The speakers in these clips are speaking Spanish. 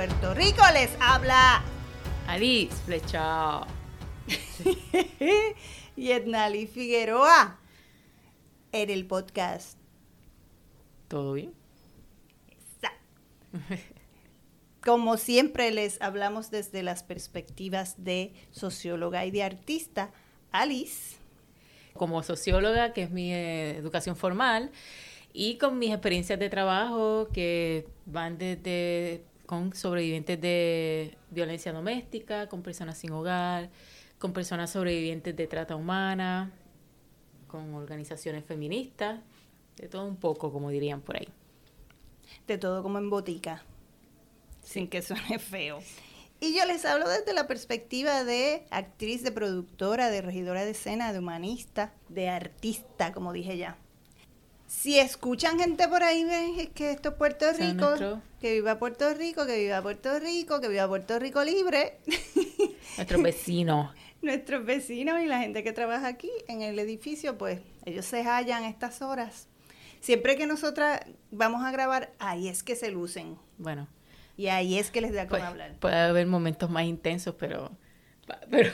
Puerto Rico. Les habla Alice Flecha. y Ednali Figueroa en el podcast. ¿Todo bien? Como siempre les hablamos desde las perspectivas de socióloga y de artista, Alice. Como socióloga, que es mi eh, educación formal, y con mis experiencias de trabajo que van desde con sobrevivientes de violencia doméstica, con personas sin hogar, con personas sobrevivientes de trata humana, con organizaciones feministas, de todo un poco, como dirían por ahí. De todo como en botica, sin que suene feo. Y yo les hablo desde la perspectiva de actriz, de productora, de regidora de escena, de humanista, de artista, como dije ya. Si escuchan gente por ahí, ven, es que esto es Puerto Rico, que viva Puerto Rico, que viva Puerto Rico, que viva Puerto Rico libre. Nuestros vecinos. Nuestros vecinos y la gente que trabaja aquí en el edificio, pues ellos se hallan estas horas. Siempre que nosotras vamos a grabar, ahí es que se lucen. Bueno. Y ahí es que les da con hablar. Puede haber momentos más intensos, pero pero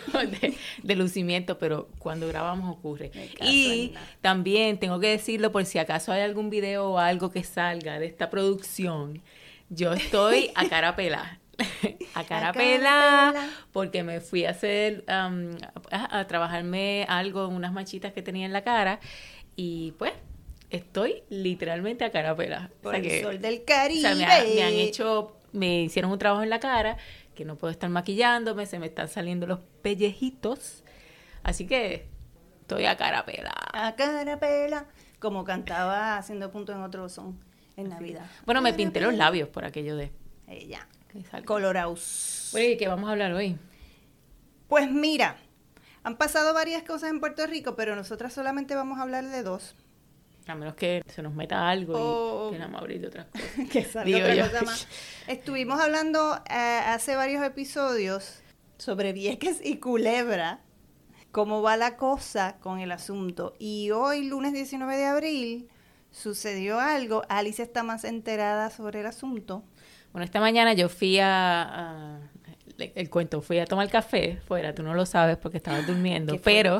de, lucimiento, pero cuando grabamos ocurre. Y también tengo que decirlo por si acaso hay algún video o algo que salga de esta producción, yo estoy a cara pela. a cara pela, porque me fui a hacer, a, trabajarme algo, unas manchitas que tenía en la cara, y pues estoy literalmente a cara pela. Por el sol del Caribe. O sea, me, me han hecho, me hicieron un trabajo en la cara que no puedo estar maquillándome, se me están saliendo los pellejitos. Así que estoy a cara pela. A cara pela, como cantaba haciendo punto en otro son en Navidad. Bueno, me pinté los labios por aquello de... Ella. Coloraus. Oye, ¿qué vamos a hablar hoy? Pues mira, han pasado varias cosas en Puerto Rico, pero nosotras solamente vamos a hablar de dos. A menos que se nos meta algo y queramos abrir de otras cosas. que salga otra cosa más. Estuvimos hablando eh, hace varios episodios sobre Vieques y Culebra, cómo va la cosa con el asunto. Y hoy, lunes 19 de abril, sucedió algo. Alice está más enterada sobre el asunto. Bueno, esta mañana yo fui a, el cuento, fui a tomar café fuera, tú no lo sabes porque estabas durmiendo, pero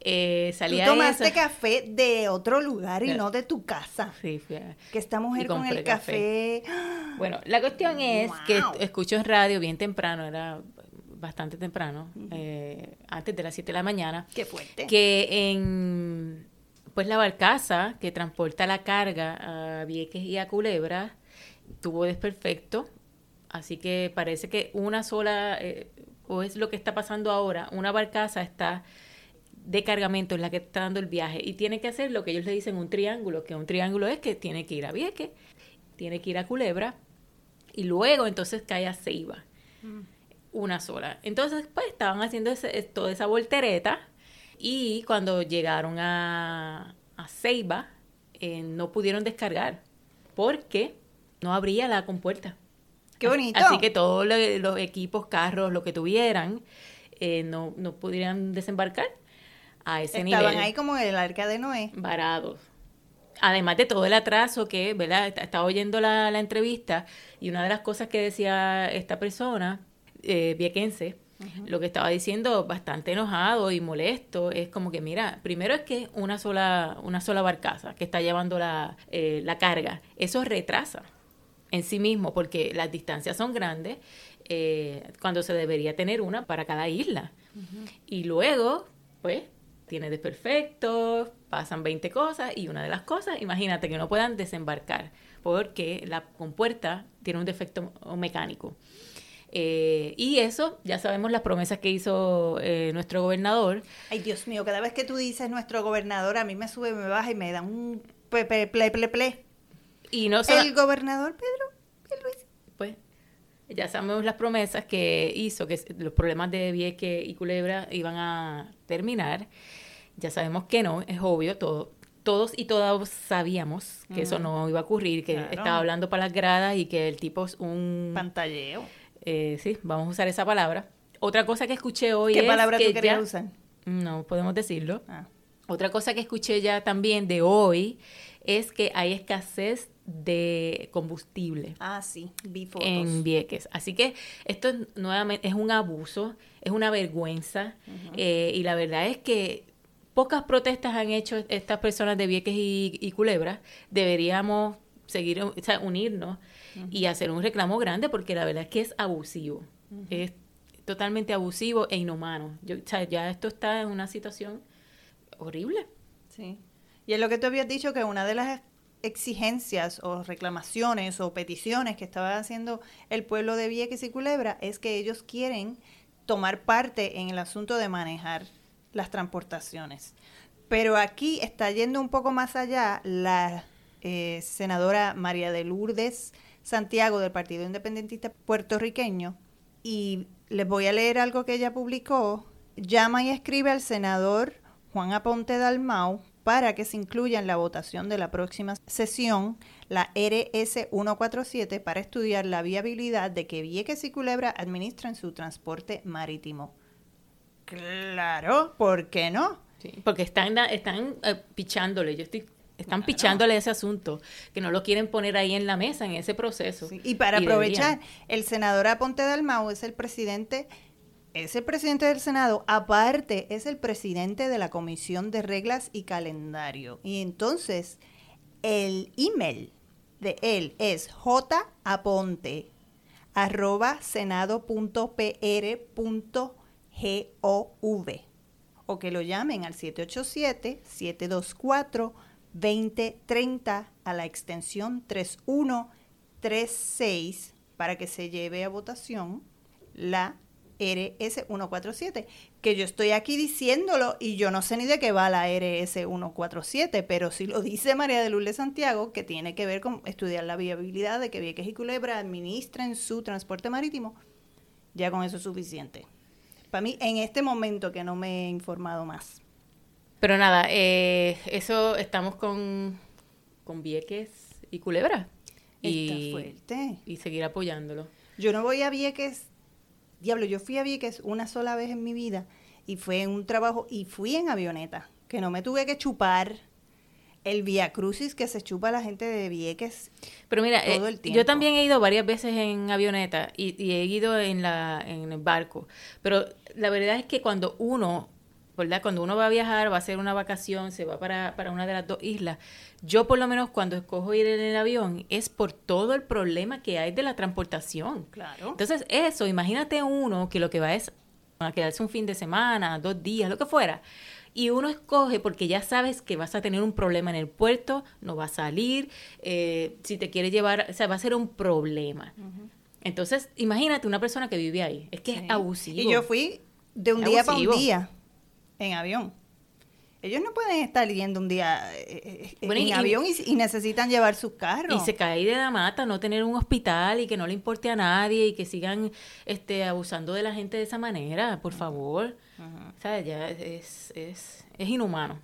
eh, salía Tú tomaste café de otro lugar y no de tu casa. Sí, fui Que esta mujer con el café. Bueno, la cuestión es que escucho en radio bien temprano, era bastante temprano, eh, antes de las 7 de la mañana. Qué fuerte. Que en pues la barcaza que transporta la carga a Vieques y a Culebra tuvo desperfecto, así que parece que una sola, eh, o es lo que está pasando ahora, una barcaza está de cargamento en la que está dando el viaje y tiene que hacer lo que ellos le dicen un triángulo, que un triángulo es que tiene que ir a Vieques, tiene que ir a Culebra y luego entonces cae a Ceiba. Mm. Una sola. Entonces, pues estaban haciendo toda esa voltereta y cuando llegaron a, a Ceiba eh, no pudieron descargar porque no abría la compuerta. Qué bonito. Así que todos los equipos, carros, lo que tuvieran, eh, no, no pudieran desembarcar a ese nivel. Estaban ahí como en el arca de Noé. Varados. Además de todo el atraso que, ¿verdad? Estaba oyendo la, entrevista y una de las cosas que decía esta persona, eh, viequense, lo que estaba diciendo bastante enojado y molesto es como que, mira, primero es que una sola, una sola barcaza que está llevando la, eh, la carga, eso retrasa en sí mismo porque las distancias son grandes eh, cuando se debería tener una para cada isla. Y luego, pues, tiene desperfectos, pasan 20 cosas y una de las cosas, imagínate que no puedan desembarcar porque la compuerta tiene un defecto mecánico. Eh, y eso, ya sabemos las promesas que hizo eh, nuestro gobernador. Ay, Dios mío, cada vez que tú dices nuestro gobernador, a mí me sube, me baja y me da un ple, ple, ple, ple. Y no El gobernador Pedro Luis. Pues ya sabemos las promesas que hizo, que los problemas de Vieque y Culebra iban a terminar. Ya sabemos que no, es obvio, todo, todos y todas sabíamos que eso no iba a ocurrir, que estaba hablando para las gradas y que el tipo es un... Pantalleo. Eh, sí, vamos a usar esa palabra. Otra cosa que escuché hoy ¿Qué es palabra que tú querías usar? No podemos decirlo. Ah. Otra cosa que escuché ya también de hoy es que hay escasez de combustible. Ah, sí, vi fotos. en Vieques. Así que esto nuevamente es un abuso, es una vergüenza eh, y la verdad es que pocas protestas han hecho estas personas de Vieques y, Culebra. Deberíamos seguir, o sea, unirnos y hacer un reclamo grande porque la verdad es que es abusivo. Es totalmente abusivo e inhumano. Yo, o sea, ya esto está en una situación horrible. Sí. Y es lo que tú habías dicho que una de las exigencias o reclamaciones o peticiones que estaba haciendo el pueblo de Vieques y Culebra es que ellos quieren tomar parte en el asunto de manejar las transportaciones. Pero aquí está yendo un poco más allá la eh, senadora María de Lourdes Santiago del Partido Independentista puertorriqueño y les voy a leer algo que ella publicó. Llama y escribe al senador Juan Aponte Dalmau para que se incluya en la votación de la próxima sesión la RS 147 para estudiar la viabilidad de que Vieques y Culebra administren su transporte marítimo. Claro, ¿por qué no? porque están, están eh, pichándole, yo estoy están pichándole ese asunto, que no lo quieren poner ahí en la mesa, en ese proceso. Y para aprovechar, el senador Aponte Dalmau es el presidente es el presidente del Senado, aparte es el presidente de la Comisión de Reglas y Calendario. Y entonces el email de él es japonte arroba senado.pr.gov o que lo llamen al 787-724-2030 a la extensión 3136 para que se lleve a votación la RS147, que yo estoy aquí diciéndolo y yo no sé ni de qué va la RS147, pero si lo dice María de Lourdes Santiago, que tiene que ver con estudiar la viabilidad de que Vieques y Culebra administren su transporte marítimo, ya con eso es suficiente. Para mí, en este momento que no me he informado más. Pero nada, eh, eso estamos con, con Vieques y Culebra. y, fuerte. Y seguir apoyándolo. Yo no voy a Vieques Diablo, yo fui a Vieques una sola vez en mi vida y fue en un trabajo y fui en avioneta, que no me tuve que chupar el Via Crucis que se chupa la gente de Vieques. Pero mira, todo eh, el tiempo. yo también he ido varias veces en avioneta y, he ido en, la, en el barco. Pero la verdad es que cuando uno ¿verdad? Cuando uno va a viajar, va a hacer una vacación, se va para, para una de las dos islas. Yo por lo menos cuando escojo ir en el avión es por todo el problema que hay de la transportación. Claro. Entonces eso, imagínate uno que lo que va es a quedarse un fin de semana, dos días, lo que fuera. Y uno escoge porque ya sabes que vas a tener un problema en el puerto, no va a salir, eh, si te quiere llevar, o sea, va a ser un problema. Entonces, imagínate una persona que vive ahí. Es que es abusivo. Y yo fui de un día para un día en avión. Ellos no pueden estar yendo un día eh, eh, en avión y, necesitan llevar sus carros. Y se cae de la mata, no tener un hospital y que no le importe a nadie y que sigan este, abusando de la gente de esa manera, por favor. O sea, ya es, es, es inhumano.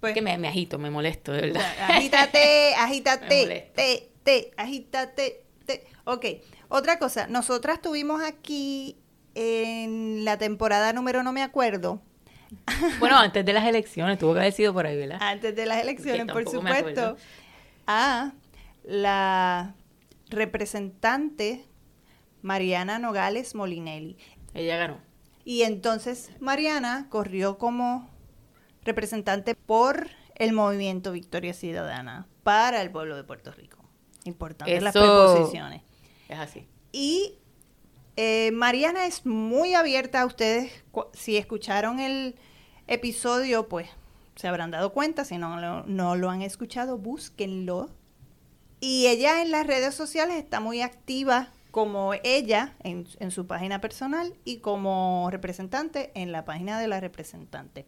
Pues, que me, me, agito, me molesto, de verdad. Agítate, agítate, te, te, agítate, te. Ok, otra cosa, nosotras tuvimos aquí en la temporada número, no me acuerdo, bueno, antes de las elecciones, tuvo que haber sido por ahí, ¿verdad? Antes de las elecciones, por supuesto. A la representante Mariana Nogales Molinelli. Ella ganó. Y entonces Mariana corrió como representante por el movimiento Victoria Ciudadana para el pueblo de Puerto Rico. Importante las preposiciones. Es así. Y eh, Mariana es muy abierta a ustedes. Si escucharon el episodio, pues se habrán dado cuenta. Si no lo, han escuchado, búsquenlo. Y ella en las redes sociales está muy activa como ella en, su página personal y como representante en la página de la representante.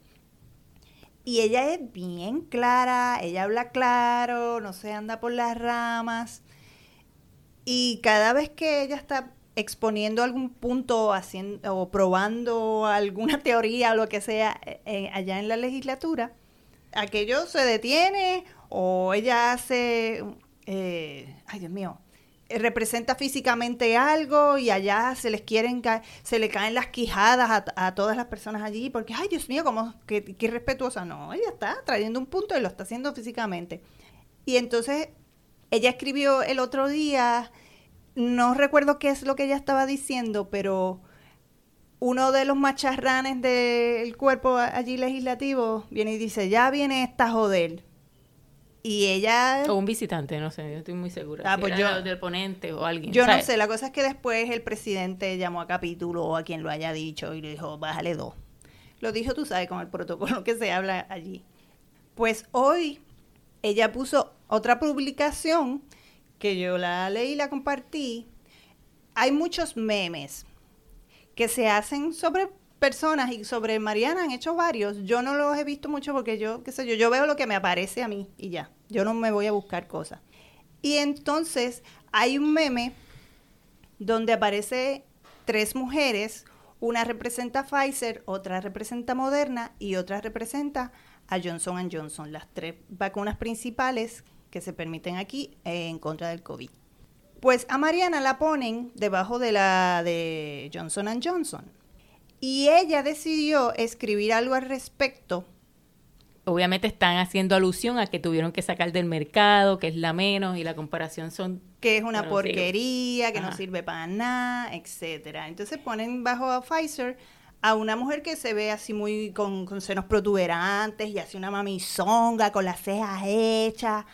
Y ella es bien clara, ella habla claro, no se anda por las ramas. Y cada vez que ella está exponiendo algún punto haciendo, o probando alguna teoría o lo que sea eh, eh, allá en la legislatura, aquello se detiene o ella hace, eh, ay Dios mío, representa físicamente algo y allá se les quieren se le caen las quijadas a, todas las personas allí porque ay Dios mío como qué, qué respetuosa no ella está trayendo un punto y lo está haciendo físicamente. Y entonces ella escribió el otro día, no recuerdo qué es lo que ella estaba diciendo, pero uno de los macharranes del cuerpo allí legislativo viene y dice, ya viene esta joder. Y ella... O un visitante, no sé, yo estoy muy segura. Ah, pues yo- del ponente o alguien. Yo no sé, la cosa es que después el presidente llamó a capítulo o a quien lo haya dicho y le dijo, bájale dos. Lo dijo, tú sabes, con el protocolo que se habla allí. Pues hoy ella puso otra publicación que yo la leí y la compartí. Hay muchos memes que se hacen sobre personas y sobre Mariana han hecho varios. Yo no los he visto mucho porque yo, qué sé yo, yo veo lo que me aparece a mí y ya. Yo no me voy a buscar cosas. Y entonces hay un meme donde aparece tres mujeres, una representa Pfizer, otra representa Moderna y otra representa a Johnson Johnson, las tres vacunas principales que se permiten aquí eh, en contra del COVID. Pues a Mariana la ponen debajo de la de Johnson Johnson. Y ella decidió escribir algo al respecto Obviamente están haciendo alusión a que tuvieron que sacar del mercado, que es la menos, y la comparación son... que es una Bueno, porquería, que no sirve para nada, etcétera. Entonces ponen bajo a Pfizer a una mujer que se ve así muy con, con senos protuberantes y así una mamizonga con las cejas hechas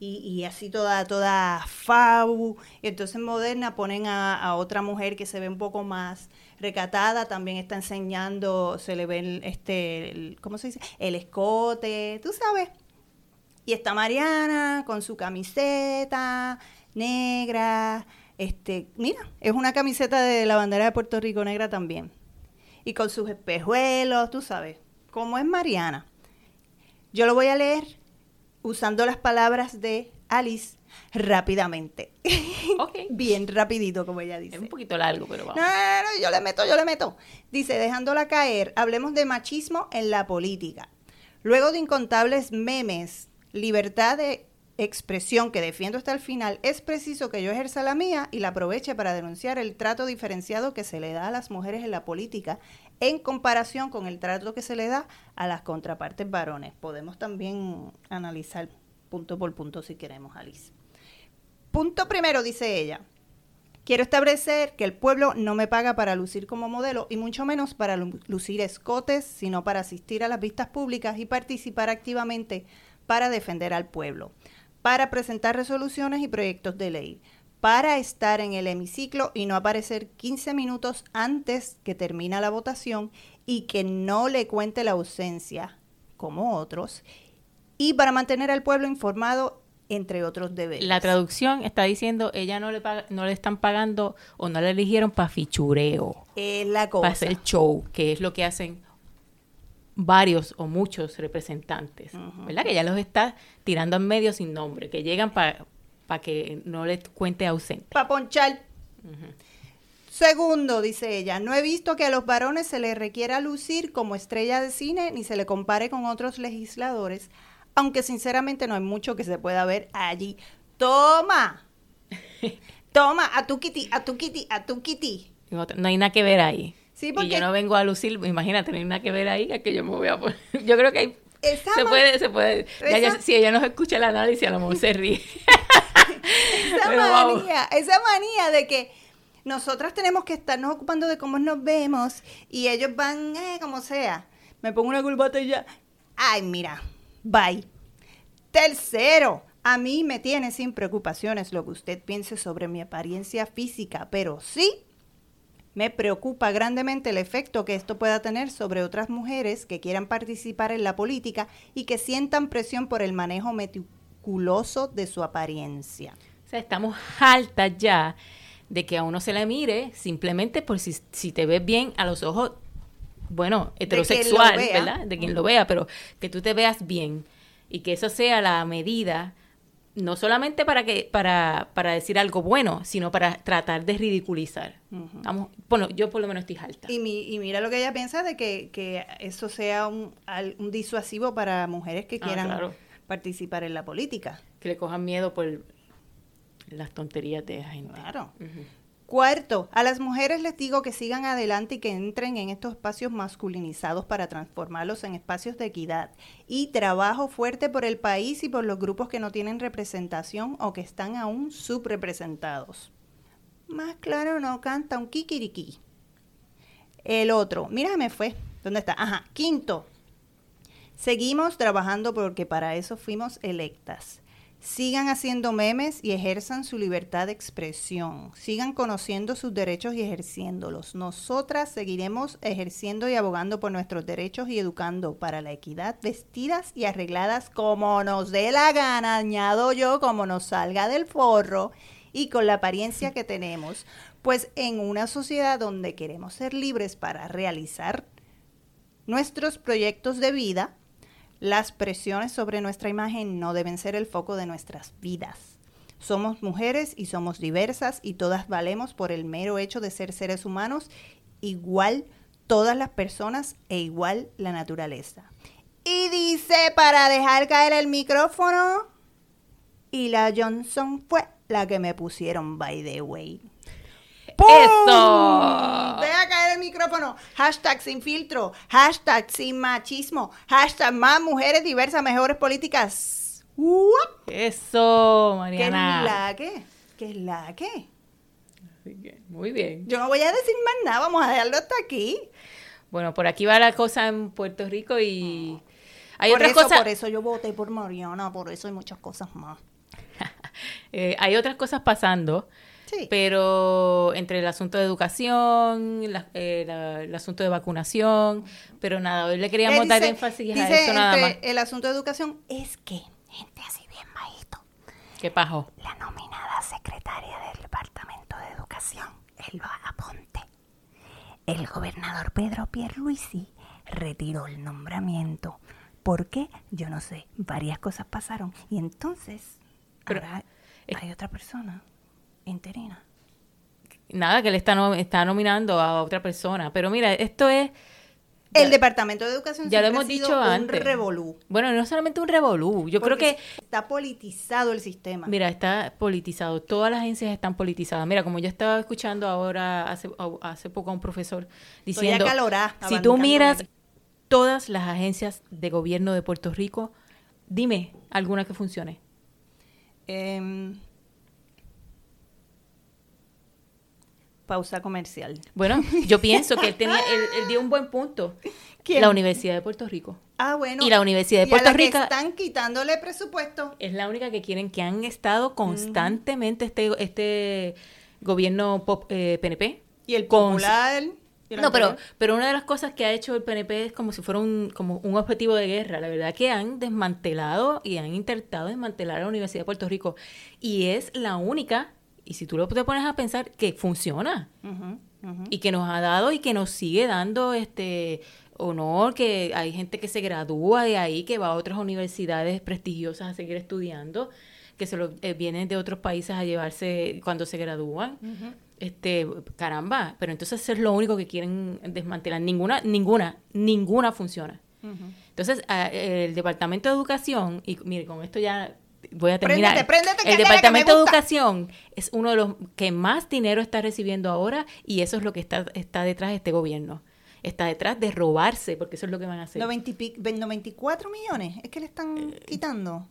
y, así toda toda fabu. Entonces Moderna ponen a, otra mujer que se ve un poco más recatada, también está enseñando, se le ve el, este, el- ¿cómo se dice? El escote, tú sabes. Y está Mariana con su camiseta negra. Este, mira, es una camiseta de la bandera de Puerto Rico negra también. Y con sus espejuelos, tú sabes, cómo es Mariana. Yo lo voy a leer usando las palabras de Alice rápidamente. Bien rapidito, como ella dice. Es un poquito largo, pero No, vamos. no, no, yo le meto, yo le meto. Dice, dejándola caer, hablemos de machismo en la política. Luego de incontables memes, libertad de expresión que defiendo hasta el final, es preciso que yo ejerza la mía y la aproveche para denunciar el trato diferenciado que se le da a las mujeres en la política en comparación con el trato que se le da a las contrapartes varones. Podemos también analizar punto por punto si queremos, Alice. Punto primero, dice ella. Quiero establecer que el pueblo no me paga para lucir como modelo y mucho menos para lu- lucir escotes, sino para asistir a las vistas públicas y participar activamente para defender al pueblo, para presentar resoluciones y proyectos de ley, para estar en el hemiciclo y no aparecer 15 minutos antes que termina la votación y que no le cuente la ausencia, como otros, y para mantener al pueblo informado, entre otros deberes. La traducción está diciendo, ella no le, paga- no le están pagando o no la eligieron para fichureo, es la cosa. para hacer show, que es lo que hacen varios o muchos representantes. ¿verdad? Que ya los está tirando en medio sin nombre, que llegan para que no les cuente ausente. para ponchar. Segundo, dice ella, no he visto que a los varones se les requiera lucir como estrella de cine ni se le compare con otros legisladores, aunque sinceramente no hay mucho que se pueda ver allí. Toma, toma, a tu kitty, a tu kitty, a tu kitty. No no hay nada que ver ahí. Sí, Y porque yo no vengo a lucir, imagínate, no hay nada que ver ahí, a que yo me voy a poner. Yo creo que hay, esa se puede, se puede. Ya- ya- esa- si ella nos escucha el análisis, a lo mejor se ríe. esa manía, esa manía de que nosotras tenemos que estarnos ocupando de cómo nos vemos y ellos van, eh, como sea. Me pongo una corbata y ya. Ay, mira, bye. Tercero, a mí me tiene sin preocupaciones lo que usted piense sobre mi apariencia física, pero sí me preocupa grandemente el efecto que esto pueda tener sobre otras mujeres que quieran participar en la política y que sientan presión por el manejo meticuloso de su apariencia. O sea, estamos altas ya de que a uno se le mire simplemente por si, si te ves bien a los ojos, bueno, heterosexual, vea. ¿verdad? De quien lo vea, pero que tú te veas bien y que eso sea la medida no solamente para que para, para decir algo bueno, sino para tratar de ridiculizar. Ujú. Vamos, bueno, yo por lo menos estoy alta. Y, mi- y mira lo que ella piensa de que, que eso sea un, un disuasivo para mujeres que Ah, quieran claro. Participar en la política. Que le cojan miedo por las tonterías de la gente. Claro. Cuarto, a las mujeres les digo que sigan adelante y que entren en estos espacios masculinizados para transformarlos en espacios de equidad. Y trabajo fuerte por el país y por los grupos que no tienen representación o que están aún subrepresentados. Más claro no canta un kikiriki. El otro, mira, me fue. ¿Dónde está? Ajá. Quinto, seguimos trabajando porque para eso fuimos electas. Sigan haciendo memes y ejerzan su libertad de expresión. Sigan conociendo sus derechos y ejerciéndolos. Nosotras seguiremos ejerciendo y abogando por nuestros derechos y educando para la equidad, vestidas y arregladas como nos dé la gana, añado yo, como nos salga del forro y con la apariencia que tenemos. Pues en una sociedad donde queremos ser libres para realizar nuestros proyectos de vida, las presiones sobre nuestra imagen no deben ser el foco de nuestras vidas. Somos mujeres y somos diversas y todas valemos por el mero hecho de ser seres humanos, igual todas las personas e igual la naturaleza. Y dice para dejar caer el micrófono, y la Johnson fue la que me pusieron by the way. ¡Eso! Deja caer el micrófono. Hashtag sin filtro. Hashtag sin machismo. Hashtag más mujeres diversas, mejores políticas. Eso, ¿Qué es Mariana. la que? ¿Qué es la que? Así que, Muy bien. Yo no voy a decir más nada, vamos a dejarlo hasta aquí. Bueno, por aquí va la cosa en Puerto Rico y hay por otras eso, cosas. por eso yo voté por Mariana, por eso hay muchas cosas más. eh, hay otras cosas pasando. Sí. Pero entre el asunto de educación, la- eh, la- el asunto de vacunación, pero nada, hoy le queríamos Eh, dar dice- énfasis a eso nada más. El asunto de educación es que gente así bien bajito, ¿Qué pajo? la nominada secretaria del Departamento de Educación, Elba Aponte. El gobernador Pedro Pierluisi retiró el nombramiento. ¿Por qué? Yo no sé. Varias cosas pasaron. Y entonces, Pero, ahora eh, hay otra persona interina. Nada, que él está, está nominando a otra persona. Pero mira, esto es... El ya- Departamento de Educación ya lo hemos ha sido dicho un antes. revolú. Bueno, no solamente un revolú. Yo creo que... está politizado el sistema. Mira, está politizado. Todas las agencias están politizadas. Mira, como yo estaba escuchando ahora hace, hace poco a un profesor diciendo, si tú miras todas las agencias de gobierno de Puerto Rico, dime alguna que funcione. Em, pausa comercial. Bueno, yo pienso que él, tenía, él, él dio un buen punto. ¿Quién? La Universidad de Puerto Rico. Ah, bueno. Y la Universidad de Y a Puerto la que Rico- están quitándole presupuesto. Es la única que quieren, que han estado constantemente este, este gobierno pop- eh, PNP. Y el popular. y el No, pero, anterior. pero una de las cosas que ha hecho el PNP es como si fuera un, como un objetivo de guerra. La verdad que han desmantelado y han intentado desmantelar la Universidad de Puerto Rico. Y es la única, y si tú lo te pones a pensar, que funciona. Y que nos ha dado y que nos sigue dando este honor, que hay gente que se gradúa de ahí, que va a otras universidades prestigiosas a seguir estudiando, que se lo, eh, vienen de otros países a llevarse cuando se gradúan. Este caramba pero entonces eso es lo único que quieren desmantelar. Ninguna ninguna ninguna funciona. Entonces a- el departamento de educación y mire con esto ya voy a terminar Préndete, préndete, que el departamento de educación es uno de los que más dinero está recibiendo ahora y eso es lo que está está detrás de este gobierno está detrás de robarse porque eso es lo que van a hacer 90 y pi- ve- 94 millones. Es que le están Eh, quitando.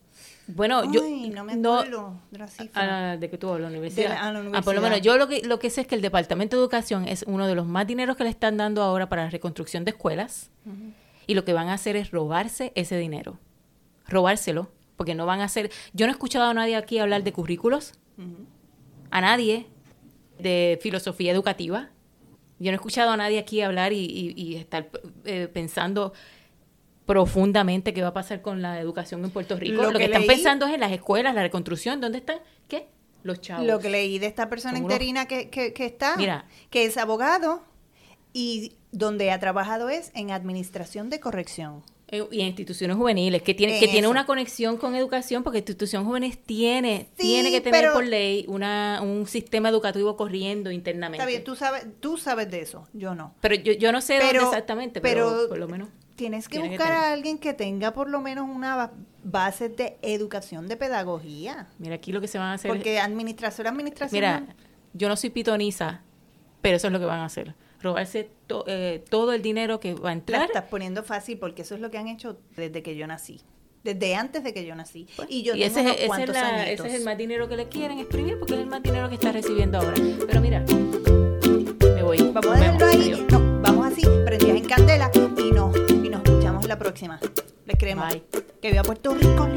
bueno yo no me acuerdo de la cifra. Ah, de que tú a la universidad. De la- a la Ah, por lo universidad. menos yo lo que, lo que sé es que el Departamento de Educación es uno de los más dineros que le están dando ahora para la reconstrucción de escuelas. Y lo que van a hacer es robarse ese dinero. Robárselo. Porque no van a hacer... Yo no he escuchado a nadie aquí hablar de currículos. A nadie de filosofía educativa. Yo no he escuchado a nadie aquí hablar y, y- y estar eh, pensando profundamente qué va a pasar con la educación en Puerto Rico. Lo Lo, que, que están leí- pensando es en las escuelas, la reconstrucción. ¿Dónde están? ¿Qué? Los chavos. Lo que leí de esta persona interina que, que, que está, Mira. que es abogado y donde ha trabajado es en administración de corrección. Eh, Y en instituciones juveniles, que tiene, En que tiene una conexión con educación, porque institución juvenil tiene, Sí, tiene que tener por ley una, un sistema educativo corriendo internamente. Está bien, tú sabes, tú sabes de eso, yo no. Pero yo, yo no sé Pero- dónde exactamente, pero, por lo menos. Tienes que buscar a alguien que tenga por lo menos una ba- base de educación de pedagogía. Mira, aquí lo que se van a hacer. Porque administración, administración. mira, yo no soy pitoniza, pero eso es lo que van a hacer. Robarse eh, todo el dinero que va a entrar. La estás poniendo fácil porque eso es lo que han hecho desde que yo nací. Desde antes de que yo nací. Pues, y yo y ese, es, ese, es la, ese es el más dinero que le quieren exprimir porque es el más dinero que está recibiendo ahora. Pero mira, me voy. Vamos a dejarlo ahí. No, vamos así, prendidas en candela y nos, y nos escuchamos la próxima. Les creemos. Bye. Que viva Puerto Rico.